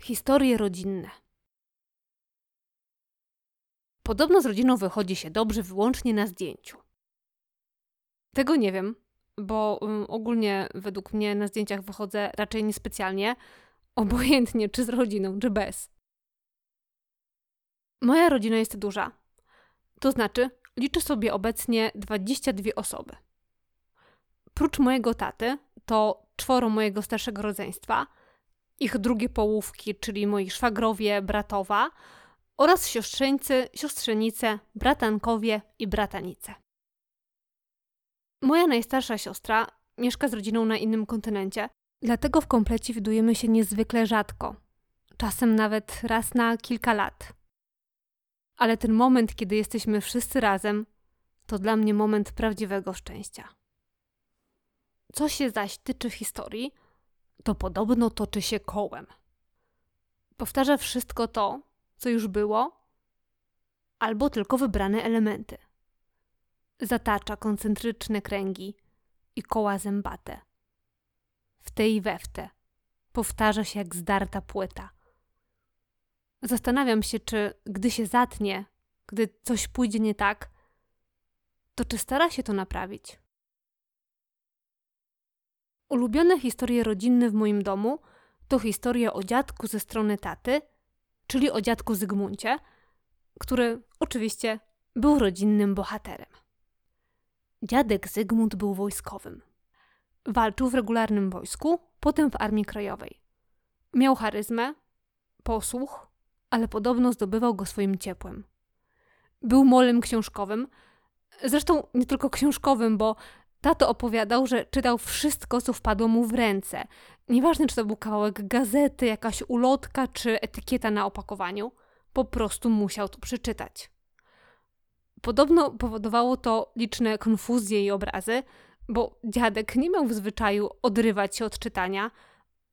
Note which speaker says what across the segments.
Speaker 1: Historie rodzinne. Podobno z rodziną wychodzi się dobrze wyłącznie na zdjęciu. Tego nie wiem, bo um, ogólnie według mnie na zdjęciach wychodzę raczej niespecjalnie, obojętnie czy z rodziną, czy bez. Moja rodzina jest duża. To znaczy, liczę sobie obecnie 22 osoby. Prócz mojego taty, to czworo mojego starszego rodzeństwa – ich drugie połówki, czyli moi szwagrowie, bratowa oraz siostrzeńcy, siostrzenice, bratankowie i bratanice. Moja najstarsza siostra mieszka z rodziną na innym kontynencie, dlatego w komplecie widujemy się niezwykle rzadko, czasem nawet raz na kilka lat. Ale ten moment, kiedy jesteśmy wszyscy razem, to dla mnie moment prawdziwego szczęścia. Co się zaś tyczy historii, to podobno toczy się kołem. Powtarza wszystko to, co już było, albo tylko wybrane elementy. Zatacza koncentryczne kręgi i koła zębate. W tej i we w te. Powtarza się jak zdarta płyta. Zastanawiam się, czy gdy się zatnie, gdy coś pójdzie nie tak, to czy stara się to naprawić? Ulubione historie rodzinne w moim domu to historia o dziadku ze strony taty, czyli o dziadku Zygmuncie, który oczywiście był rodzinnym bohaterem. Dziadek Zygmunt był wojskowym. Walczył w regularnym wojsku, potem w Armii Krajowej. Miał charyzmę, posłuch, ale podobno zdobywał go swoim ciepłem. Był molem książkowym, zresztą nie tylko książkowym, bo Tato opowiadał, że czytał wszystko, co wpadło mu w ręce. Nieważne, czy to był kawałek gazety, jakaś ulotka, czy etykieta na opakowaniu, po prostu musiał to przeczytać. Podobno powodowało to liczne konfuzje i obrazy, bo dziadek nie miał w zwyczaju odrywać się od czytania,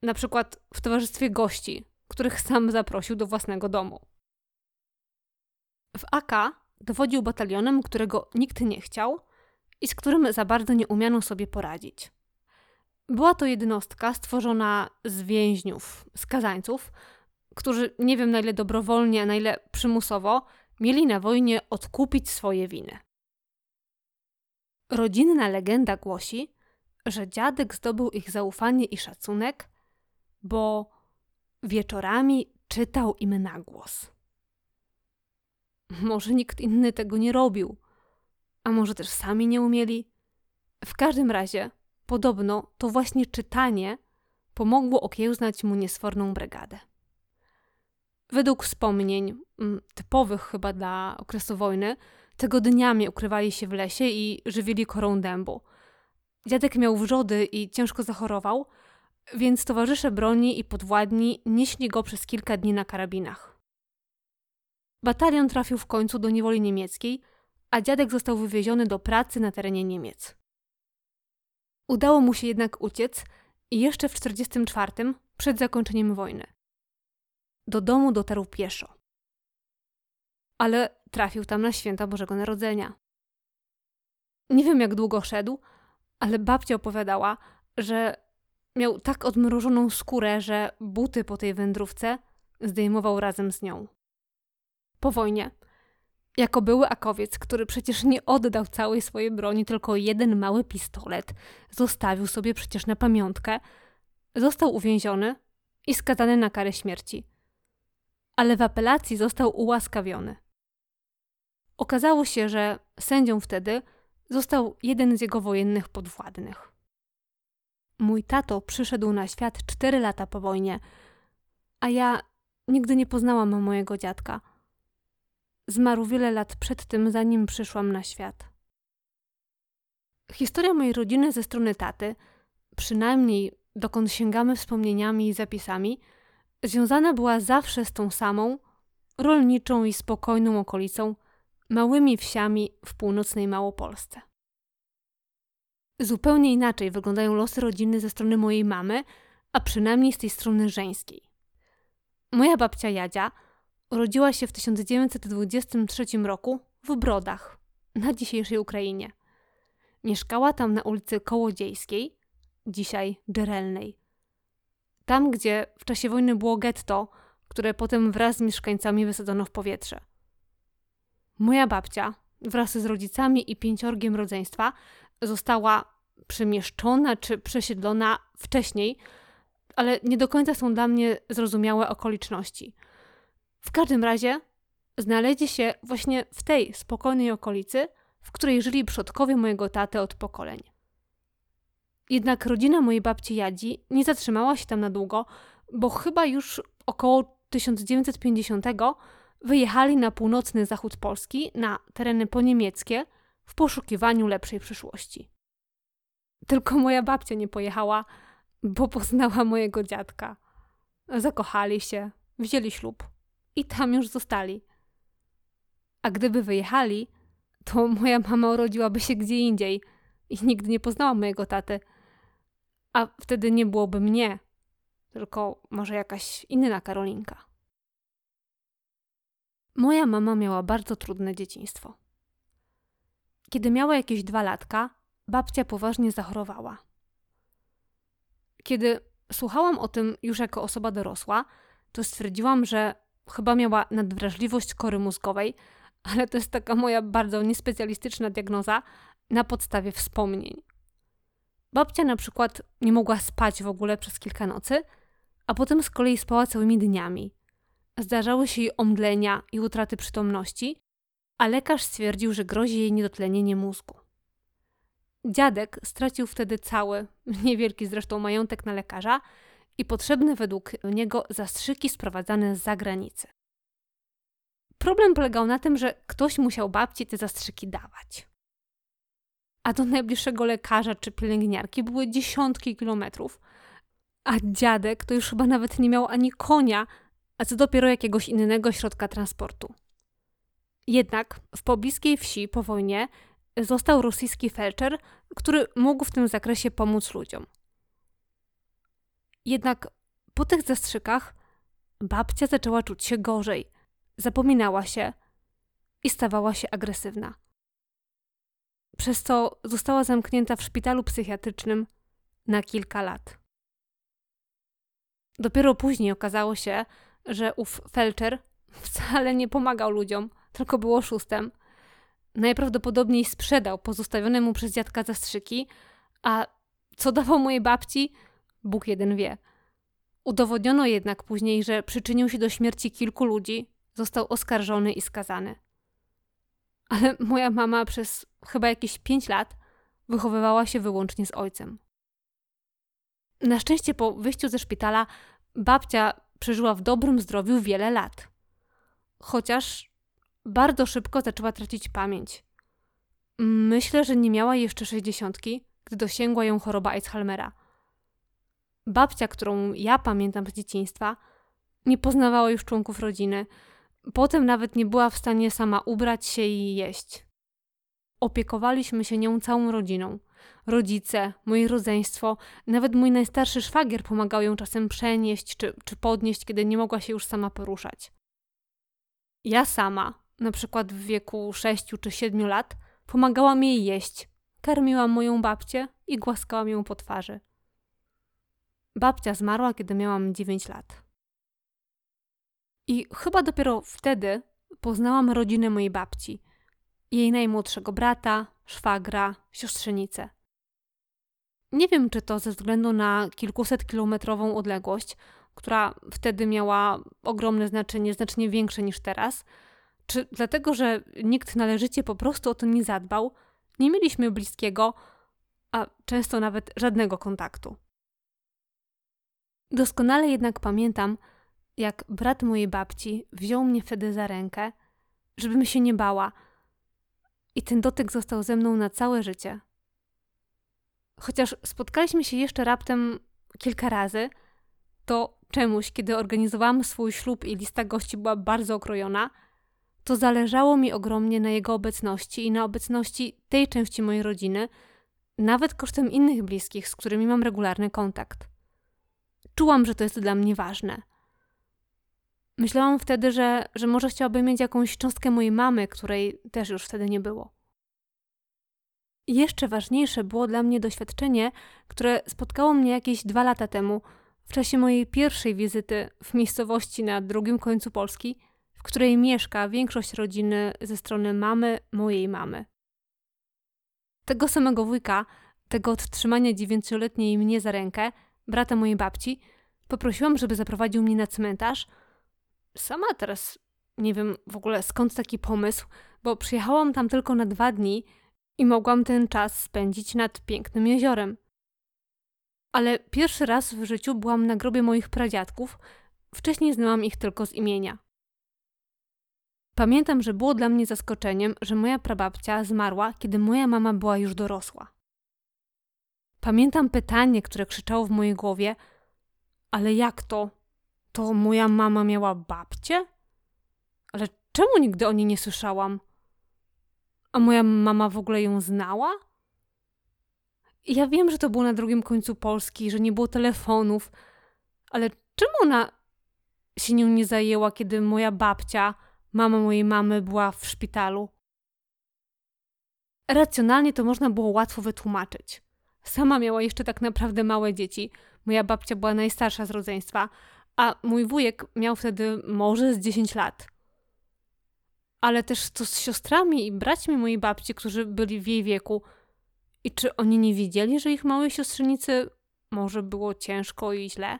Speaker 1: na przykład w towarzystwie gości, których sam zaprosił do własnego domu. W AK dowodził batalionem, którego nikt nie chciał, i z którym za bardzo nie umiano sobie poradzić. Była to jednostka stworzona z więźniów, skazańców, którzy nie wiem na ile dobrowolnie, a na ile przymusowo mieli na wojnie odkupić swoje winy. Rodzinna legenda głosi, że dziadek zdobył ich zaufanie i szacunek, bo wieczorami czytał im na głos. Może nikt inny tego nie robił, a może też sami nie umieli? W każdym razie, podobno to właśnie czytanie pomogło okiełznać mu niesforną brygadę. Według wspomnień, mm, typowych chyba dla okresu wojny, tego dniami ukrywali się w lesie i żywili korą dębu. Dziadek miał wrzody i ciężko zachorował, więc towarzysze broni i podwładni nieśli go przez kilka dni na karabinach. Batalion trafił w końcu do niewoli niemieckiej – a dziadek został wywieziony do pracy na terenie Niemiec. Udało mu się jednak uciec i jeszcze w 1944, przed zakończeniem wojny. Do domu dotarł pieszo. Ale trafił tam na święta Bożego Narodzenia. Nie wiem jak długo szedł, ale babcia opowiadała, że miał tak odmrożoną skórę, że buty po tej wędrówce zdejmował razem z nią. Po wojnie jako były akowiec, który przecież nie oddał całej swojej broni, tylko jeden mały pistolet, zostawił sobie przecież na pamiątkę, został uwięziony i skazany na karę śmierci. Ale w apelacji został ułaskawiony. Okazało się, że sędzią wtedy został jeden z jego wojennych podwładnych. Mój tato przyszedł na świat cztery lata po wojnie, a ja nigdy nie poznałam mojego dziadka – Zmarł wiele lat przed tym, zanim przyszłam na świat. Historia mojej rodziny ze strony taty, przynajmniej dokąd sięgamy wspomnieniami i zapisami, związana była zawsze z tą samą, rolniczą i spokojną okolicą, małymi wsiami w północnej Małopolsce. Zupełnie inaczej wyglądają losy rodziny ze strony mojej mamy, a przynajmniej z tej strony żeńskiej. Moja babcia Jadzia – Urodziła się w 1923 roku w Brodach, na dzisiejszej Ukrainie. Mieszkała tam na ulicy Kołodziejskiej, dzisiaj Dżerelnej. Tam, gdzie w czasie wojny było getto, które potem wraz z mieszkańcami wysadzono w powietrze. Moja babcia wraz z rodzicami i pięciorgiem rodzeństwa została przemieszczona czy przesiedlona wcześniej, ale nie do końca są dla mnie zrozumiałe okoliczności. W każdym razie znaleźli się właśnie w tej spokojnej okolicy, w której żyli przodkowie mojego taty od pokoleń. Jednak rodzina mojej babci Jadzi nie zatrzymała się tam na długo, bo chyba już około 1950 wyjechali na północny zachód Polski, na tereny poniemieckie, w poszukiwaniu lepszej przyszłości. Tylko moja babcia nie pojechała, bo poznała mojego dziadka. Zakochali się, wzięli ślub i tam już zostali. A gdyby wyjechali, to moja mama urodziłaby się gdzie indziej i nigdy nie poznała mojego taty. A wtedy nie byłoby mnie, tylko może jakaś inna Karolinka. Moja mama miała bardzo trudne dzieciństwo. Kiedy miała jakieś dwa latka, babcia poważnie zachorowała. Kiedy słuchałam o tym już jako osoba dorosła, to stwierdziłam, że chyba miała nadwrażliwość kory mózgowej, ale to jest taka moja bardzo niespecjalistyczna diagnoza na podstawie wspomnień. Babcia na przykład nie mogła spać w ogóle przez kilka nocy, a potem z kolei spała całymi dniami. Zdarzały się jej omdlenia i utraty przytomności, a lekarz stwierdził, że grozi jej niedotlenienie mózgu. Dziadek stracił wtedy cały, niewielki zresztą majątek na lekarza i potrzebne według niego zastrzyki sprowadzane z zagranicy. Problem polegał na tym, że ktoś musiał babci te zastrzyki dawać. A do najbliższego lekarza czy pielęgniarki były dziesiątki kilometrów, a dziadek to już chyba nawet nie miał ani konia, a co dopiero jakiegoś innego środka transportu. Jednak w pobliskiej wsi po wojnie został rosyjski felczer, który mógł w tym zakresie pomóc ludziom. Jednak po tych zastrzykach babcia zaczęła czuć się gorzej, zapominała się i stawała się agresywna. Przez co została zamknięta w szpitalu psychiatrycznym na kilka lat. Dopiero później okazało się, że ów felczer wcale nie pomagał ludziom, tylko był oszustem. Najprawdopodobniej sprzedał pozostawione mu przez dziadka zastrzyki, a co dawał mojej babci, Bóg jeden wie. Udowodniono jednak później, że przyczynił się do śmierci kilku ludzi, został oskarżony i skazany. Ale moja mama przez chyba jakieś pięć lat wychowywała się wyłącznie z ojcem. Na szczęście po wyjściu ze szpitala babcia przeżyła w dobrym zdrowiu wiele lat. Chociaż bardzo szybko zaczęła tracić pamięć. Myślę, że nie miała jeszcze sześćdziesiątki, gdy dosięgła ją choroba Alzheimera. Babcia, którą ja pamiętam z dzieciństwa, nie poznawała już członków rodziny. Potem nawet nie była w stanie sama ubrać się i jeść. Opiekowaliśmy się nią całą rodziną. Rodzice, moje rodzeństwo, nawet mój najstarszy szwagier pomagał ją czasem przenieść czy, czy podnieść, kiedy nie mogła się już sama poruszać. Ja sama, na przykład w wieku 6 czy 7 lat, pomagałam jej jeść, karmiłam moją babcię i głaskałam ją po twarzy. Babcia zmarła, kiedy miałam 9 lat. I chyba dopiero wtedy poznałam rodzinę mojej babci, jej najmłodszego brata, szwagra, siostrzenicę. Nie wiem, czy to ze względu na kilkuset kilometrową odległość, która wtedy miała ogromne znaczenie, znacznie większe niż teraz, czy dlatego, że nikt należycie po prostu o to nie zadbał, nie mieliśmy bliskiego, a często nawet żadnego kontaktu. Doskonale jednak pamiętam, jak brat mojej babci wziął mnie wtedy za rękę, żebym się nie bała, i ten dotyk został ze mną na całe życie. Chociaż spotkaliśmy się jeszcze raptem kilka razy, to czemuś, kiedy organizowałam swój ślub i lista gości była bardzo okrojona, to zależało mi ogromnie na jego obecności i na obecności tej części mojej rodziny, nawet kosztem innych bliskich, z którymi mam regularny kontakt. Czułam, że to jest dla mnie ważne. Myślałam wtedy, że, że może chciałabym mieć jakąś cząstkę mojej mamy, której też już wtedy nie było. Jeszcze ważniejsze było dla mnie doświadczenie, które spotkało mnie jakieś dwa lata temu w czasie mojej pierwszej wizyty w miejscowości na drugim końcu Polski, w której mieszka większość rodziny ze strony mamy mojej mamy. Tego samego wujka, tego od trzymania dziewięcioletniej mnie za rękę, brata mojej babci, poprosiłam, żeby zaprowadził mnie na cmentarz. Sama teraz nie wiem w ogóle skąd taki pomysł, bo przyjechałam tam tylko na dwa dni i mogłam ten czas spędzić nad pięknym jeziorem. Ale pierwszy raz w życiu byłam na grobie moich pradziadków, wcześniej znałam ich tylko z imienia. Pamiętam, że było dla mnie zaskoczeniem, że moja prababcia zmarła, kiedy moja mama była już dorosła. Pamiętam pytanie, które krzyczało w mojej głowie: Ale jak to? To moja mama miała babcię? Ale czemu nigdy o niej nie słyszałam? A moja mama w ogóle ją znała? ja wiem, że to było na drugim końcu Polski, że nie było telefonów, ale czemu ona się nią nie zajęła, kiedy moja babcia, mama mojej mamy, była w szpitalu? Racjonalnie to można było łatwo wytłumaczyć. Sama miała jeszcze tak naprawdę małe dzieci. Moja babcia była najstarsza z rodzeństwa, a mój wujek miał wtedy może z 10 lat. Ale też to z siostrami i braćmi mojej babci, którzy byli w jej wieku. I czy oni nie wiedzieli, że ich małej siostrzenicy może było ciężko i źle?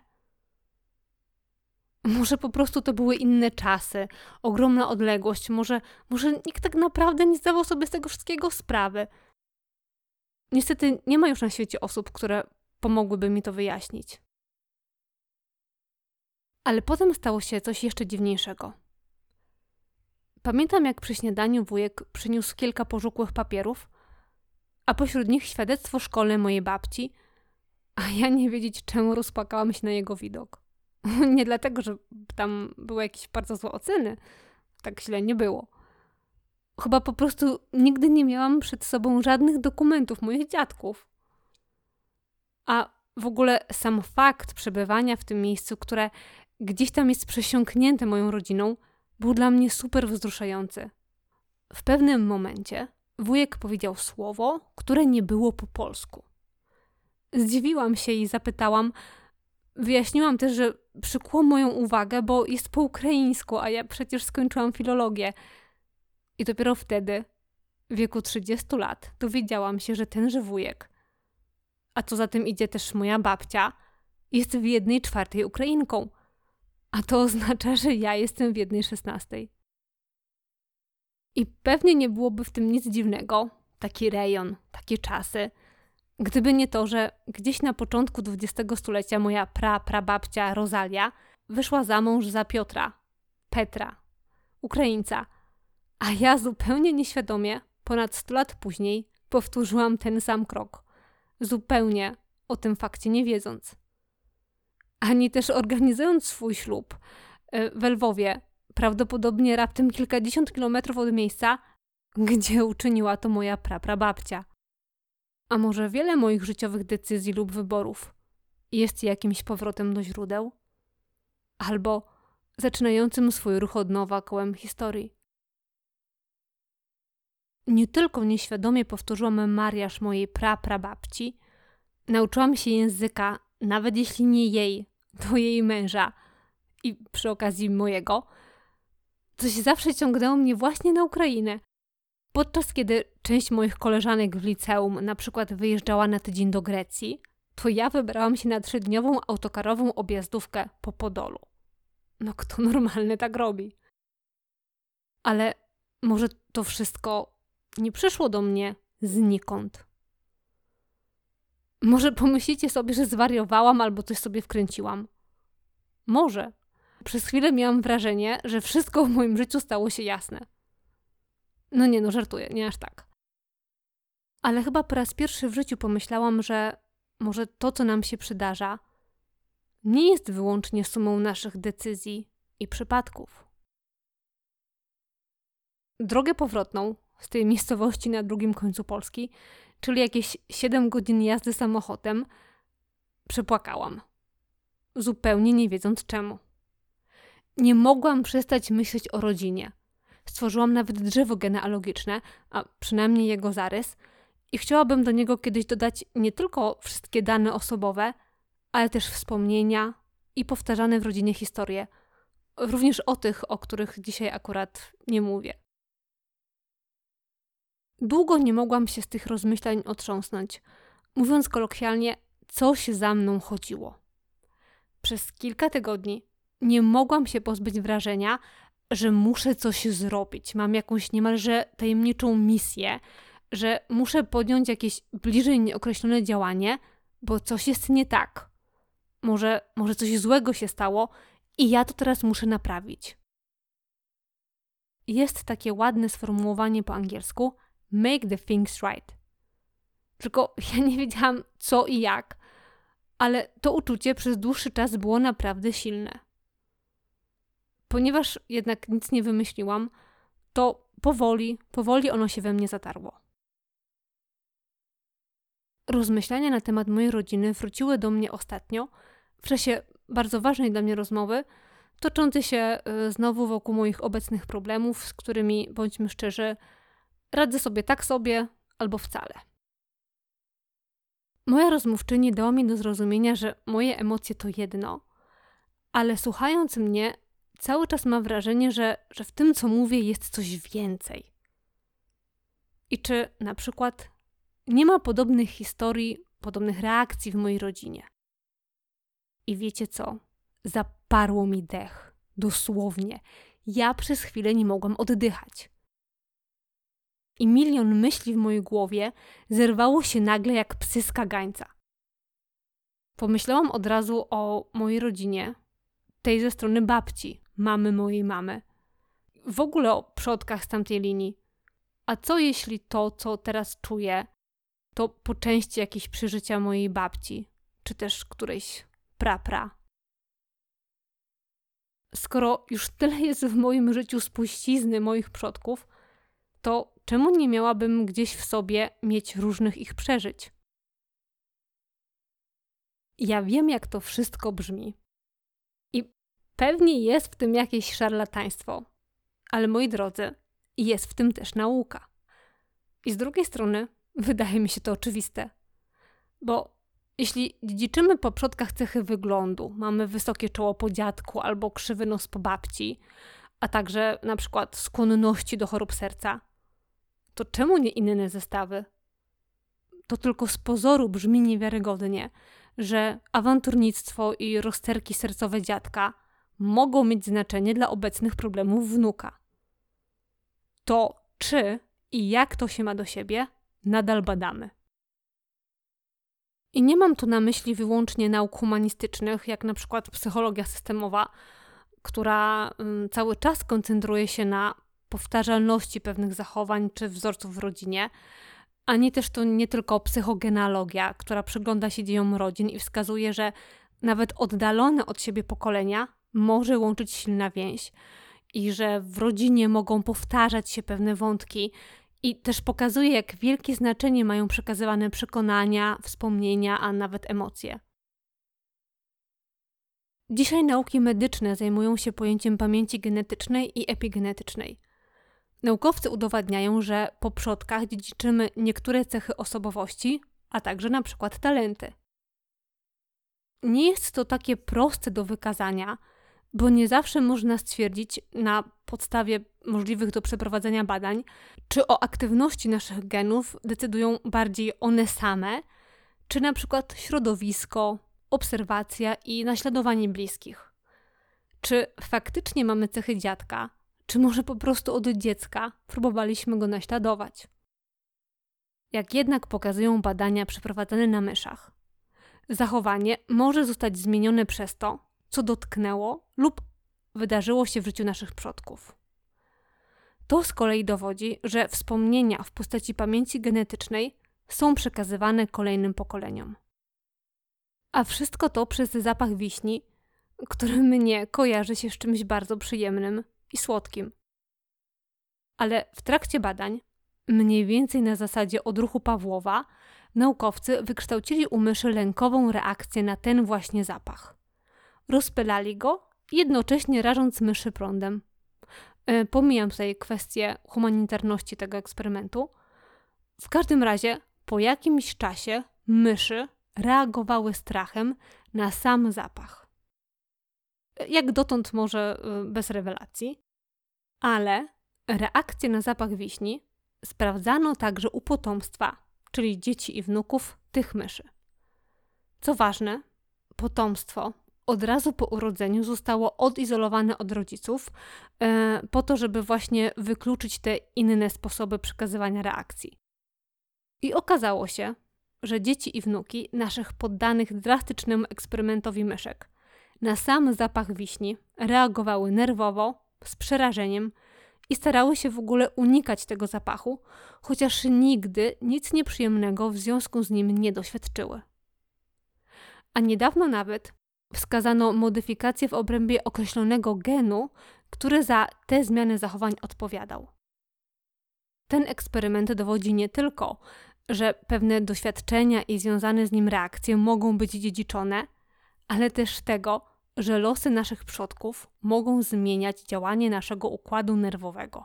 Speaker 1: Może po prostu to były inne czasy, ogromna odległość, może, może nikt tak naprawdę nie zdawał sobie z tego wszystkiego sprawy. Niestety nie ma już na świecie osób, które pomogłyby mi to wyjaśnić. Ale potem stało się coś jeszcze dziwniejszego. Pamiętam, jak przy śniadaniu wujek przyniósł kilka pożółkłych papierów, a pośród nich świadectwo szkolne mojej babci, a ja nie wiedzieć, czemu rozpłakałam się na jego widok. nie dlatego, że tam były jakieś bardzo złe oceny, tak źle nie było. Chyba po prostu nigdy nie miałam przed sobą żadnych dokumentów moich dziadków. A w ogóle sam fakt przebywania w tym miejscu, które gdzieś tam jest przesiąknięte moją rodziną, był dla mnie super wzruszający. W pewnym momencie wujek powiedział słowo, które nie było po polsku. Zdziwiłam się i zapytałam. Wyjaśniłam też, że przykuło moją uwagę, bo jest po ukraińsku, a ja przecież skończyłam filologię. I dopiero wtedy, w wieku 30 lat, dowiedziałam się, że tenże wujek, a co za tym idzie też moja babcia, jest w jednej czwartej Ukrainką. A to oznacza, że ja jestem w jednej szesnastej. I pewnie nie byłoby w tym nic dziwnego, taki rejon, takie czasy, gdyby nie to, że gdzieś na początku XX stulecia moja pra-prababcia Rosalia wyszła za mąż za Piotra, Petra, Ukraińca, a ja zupełnie nieświadomie, ponad 100 lat później, powtórzyłam ten sam krok, zupełnie o tym fakcie nie wiedząc. Ani też organizując swój ślub e, w Lwowie prawdopodobnie raptem kilkadziesiąt kilometrów od miejsca, gdzie uczyniła to moja praprababcia. A może wiele moich życiowych decyzji lub wyborów jest jakimś powrotem do źródeł? Albo zaczynającym swój ruch od nowa kołem historii. Nie tylko nieświadomie powtórzyłam mariaż mojej praprababci, nauczyłam się języka, nawet jeśli nie jej, to jej męża i przy okazji mojego – coś zawsze ciągnęło mnie właśnie na Ukrainę. Podczas kiedy część moich koleżanek w liceum na przykład wyjeżdżała na tydzień do Grecji, to ja wybrałam się na trzydniową autokarową objazdówkę po Podolu. No kto normalny tak robi? Ale może to wszystko nie przyszło do mnie znikąd. Może pomyślicie sobie, że zwariowałam albo coś sobie wkręciłam. Może. Przez chwilę miałam wrażenie, że wszystko w moim życiu stało się jasne. No nie, no żartuję, nie aż tak. Ale chyba po raz pierwszy w życiu pomyślałam, że może to, co nam się przydarza, nie jest wyłącznie sumą naszych decyzji i przypadków. Drogę powrotną z tej miejscowości na drugim końcu Polski, czyli jakieś 7 godzin jazdy samochodem, przepłakałam. Zupełnie nie wiedząc czemu. Nie mogłam przestać myśleć o rodzinie. Stworzyłam nawet drzewo genealogiczne, a przynajmniej jego zarys, i chciałabym do niego kiedyś dodać nie tylko wszystkie dane osobowe, ale też wspomnienia i powtarzane w rodzinie historie, również o tych, o których dzisiaj akurat nie mówię. Długo nie mogłam się z tych rozmyślań otrząsnąć. Mówiąc kolokwialnie, coś za mną chodziło. Przez kilka tygodni nie mogłam się pozbyć wrażenia, że muszę coś zrobić. Mam jakąś niemalże tajemniczą misję, że muszę podjąć jakieś bliżej nieokreślone działanie, bo coś jest nie tak. Może, może coś złego się stało i ja to teraz muszę naprawić. Jest takie ładne sformułowanie po angielsku make the things right. Tylko ja nie wiedziałam co i jak, ale to uczucie przez dłuższy czas było naprawdę silne. Ponieważ jednak nic nie wymyśliłam, to powoli, powoli ono się we mnie zatarło. Rozmyślania na temat mojej rodziny wróciły do mnie ostatnio, w czasie bardzo ważnej dla mnie rozmowy, toczącej się y, znowu wokół moich obecnych problemów, z którymi, bądźmy szczerzy, radzę sobie tak sobie albo wcale. Moja rozmówczyni dała mi do zrozumienia, że moje emocje to jedno, ale słuchając mnie, cały czas mam wrażenie, że, że w tym, co mówię, jest coś więcej. I czy na przykład nie ma podobnych historii, podobnych reakcji w mojej rodzinie? I wiecie co? Zaparło mi dech. Dosłownie. Ja przez chwilę nie mogłam oddychać. I milion myśli w mojej głowie zerwało się nagle jak psy z kagańca. Pomyślałam od razu o mojej rodzinie, tej ze strony babci, mamy mojej mamy. W ogóle o przodkach z tamtej linii. A co jeśli to, co teraz czuję, to po części jakieś przeżycia mojej babci, czy też którejś pra-pra? Skoro już tyle jest w moim życiu spuścizny moich przodków, to czemu nie miałabym gdzieś w sobie mieć różnych ich przeżyć? Ja wiem, jak to wszystko brzmi. I pewnie jest w tym jakieś szarlataństwo, ale moi drodzy, jest w tym też nauka. I z drugiej strony, wydaje mi się to oczywiste, bo jeśli dziedziczymy po przodkach cechy wyglądu, mamy wysokie czoło po dziadku albo krzywy nos po babci, a także na przykład skłonności do chorób serca, to czemu nie inne zestawy? To tylko z pozoru brzmi niewiarygodnie, że awanturnictwo i rozterki sercowe dziadka mogą mieć znaczenie dla obecnych problemów wnuka. To czy i jak to się ma do siebie, nadal badamy. I nie mam tu na myśli wyłącznie nauk humanistycznych, jak na przykład psychologia systemowa, która mm, cały czas koncentruje się na powtarzalności pewnych zachowań czy wzorców w rodzinie, ani też to nie tylko psychogenealogia, która przygląda się dziejom rodzin i wskazuje, że nawet oddalone od siebie pokolenia może łączyć silna więź i że w rodzinie mogą powtarzać się pewne wątki i też pokazuje, jak wielkie znaczenie mają przekazywane przekonania, wspomnienia, a nawet emocje. Dzisiaj nauki medyczne zajmują się pojęciem pamięci genetycznej i epigenetycznej. Naukowcy udowadniają, że po przodkach dziedziczymy niektóre cechy osobowości, a także na przykład talenty. Nie jest to takie proste do wykazania, bo nie zawsze można stwierdzić na podstawie możliwych do przeprowadzenia badań, czy o aktywności naszych genów decydują bardziej one same, czy na przykład środowisko, obserwacja i naśladowanie bliskich. Czy faktycznie mamy cechy dziadka, czy może po prostu od dziecka próbowaliśmy go naśladować? Jak jednak pokazują badania przeprowadzane na myszach, zachowanie może zostać zmienione przez to, co dotknęło lub wydarzyło się w życiu naszych przodków. To z kolei dowodzi, że wspomnienia w postaci pamięci genetycznej są przekazywane kolejnym pokoleniom. A wszystko to przez zapach wiśni, który mnie kojarzy się z czymś bardzo przyjemnym i słodkim. Ale w trakcie badań, mniej więcej na zasadzie odruchu Pawłowa, naukowcy wykształcili u myszy lękową reakcję na ten właśnie zapach. Rozpylali go, jednocześnie rażąc myszy prądem. E, pomijam tutaj kwestię humanitarności tego eksperymentu. W każdym razie, po jakimś czasie myszy reagowały strachem na sam zapach. Jak dotąd może y, bez rewelacji, ale reakcję na zapach wiśni sprawdzano także u potomstwa, czyli dzieci i wnuków tych myszy. Co ważne, potomstwo od razu po urodzeniu zostało odizolowane od rodziców, e, po to, żeby właśnie wykluczyć te inne sposoby przekazywania reakcji. I okazało się, że dzieci i wnuki naszych poddanych drastycznemu eksperymentowi myszek na sam zapach wiśni reagowały nerwowo, z przerażeniem i starały się w ogóle unikać tego zapachu, chociaż nigdy nic nieprzyjemnego w związku z nim nie doświadczyły. A niedawno nawet wskazano modyfikację w obrębie określonego genu, który za te zmiany zachowań odpowiadał. Ten eksperyment dowodzi nie tylko, że pewne doświadczenia i związane z nim reakcje mogą być dziedziczone, ale też tego, że losy naszych przodków mogą zmieniać działanie naszego układu nerwowego.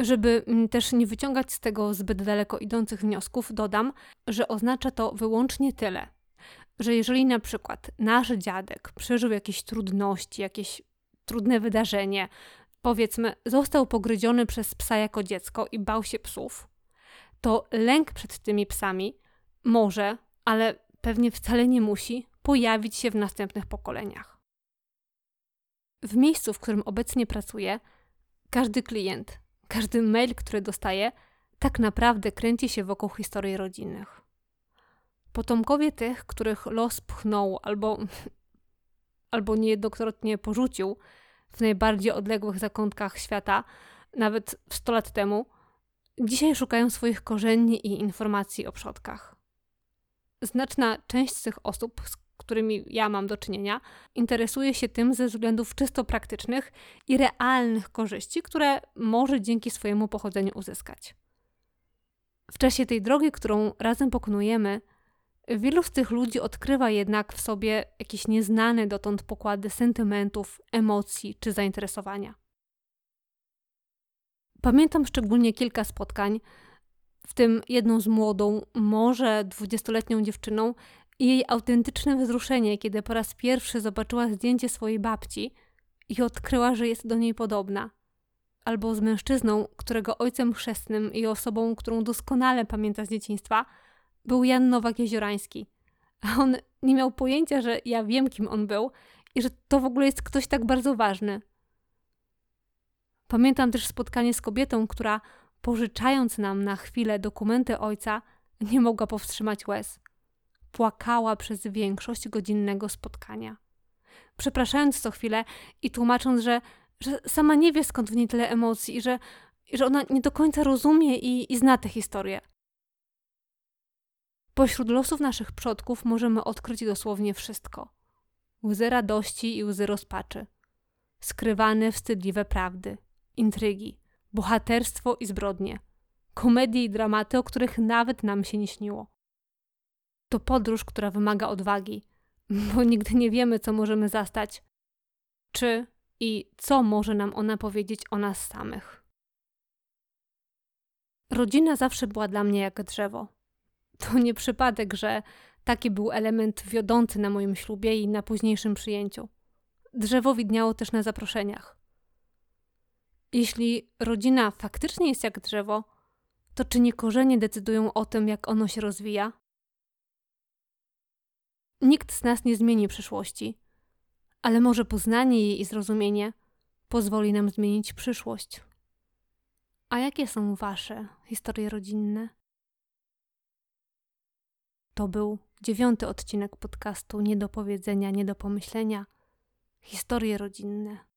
Speaker 1: Żeby mm, też nie wyciągać z tego zbyt daleko idących wniosków, dodam, że oznacza to wyłącznie tyle, że jeżeli na przykład nasz dziadek przeżył jakieś trudności, jakieś trudne wydarzenie, powiedzmy, został pogryziony przez psa jako dziecko i bał się psów, to lęk przed tymi psami może, ale pewnie wcale nie musi, pojawić się w następnych pokoleniach. W miejscu, w którym obecnie pracuję, każdy klient, każdy mail, który dostaję, tak naprawdę kręci się wokół historii rodzinnych. Potomkowie tych, których los pchnął albo, albo niejednokrotnie porzucił w najbardziej odległych zakątkach świata, nawet 100 lat temu, dzisiaj szukają swoich korzeni i informacji o przodkach. Znaczna część z tych osób, z którymi ja mam do czynienia, interesuje się tym ze względów czysto praktycznych i realnych korzyści, które może dzięki swojemu pochodzeniu uzyskać. W czasie tej drogi, którą razem pokonujemy, wielu z tych ludzi odkrywa jednak w sobie jakieś nieznane dotąd pokłady sentymentów, emocji czy zainteresowania. Pamiętam szczególnie kilka spotkań, w tym jedną z młodą, może dwudziestoletnią dziewczyną, i jej autentyczne wzruszenie, kiedy po raz pierwszy zobaczyła zdjęcie swojej babci i odkryła, że jest do niej podobna. Albo z mężczyzną, którego ojcem chrzestnym i osobą, którą doskonale pamięta z dzieciństwa, był Jan Nowak-Jeziorański. A on nie miał pojęcia, że ja wiem, kim on był i że to w ogóle jest ktoś tak bardzo ważny. Pamiętam też spotkanie z kobietą, która pożyczając nam na chwilę dokumenty ojca, nie mogła powstrzymać łez płakała przez większość godzinnego spotkania. Przepraszając co chwilę i tłumacząc, że, że sama nie wie skąd w niej tyle emocji i że, i że ona nie do końca rozumie i, i zna tę historię. Pośród losów naszych przodków możemy odkryć dosłownie wszystko: łzy radości i łzy rozpaczy, skrywane, wstydliwe prawdy, intrygi, bohaterstwo i zbrodnie, komedie i dramaty, o których nawet nam się nie śniło to podróż, która wymaga odwagi, bo nigdy nie wiemy, co możemy zastać, czy i co może nam ona powiedzieć o nas samych. Rodzina zawsze była dla mnie jak drzewo. To nie przypadek, że taki był element wiodący na moim ślubie i na późniejszym przyjęciu. Drzewo widniało też na zaproszeniach. Jeśli rodzina faktycznie jest jak drzewo, to czy nie korzenie decydują o tym, jak ono się rozwija? Nikt z nas nie zmieni przyszłości, ale może poznanie jej i zrozumienie pozwoli nam zmienić przyszłość. A jakie są Wasze historie rodzinne? To był dziewiąty odcinek podcastu Nie do powiedzenia, nie do pomyślenia. Historie rodzinne.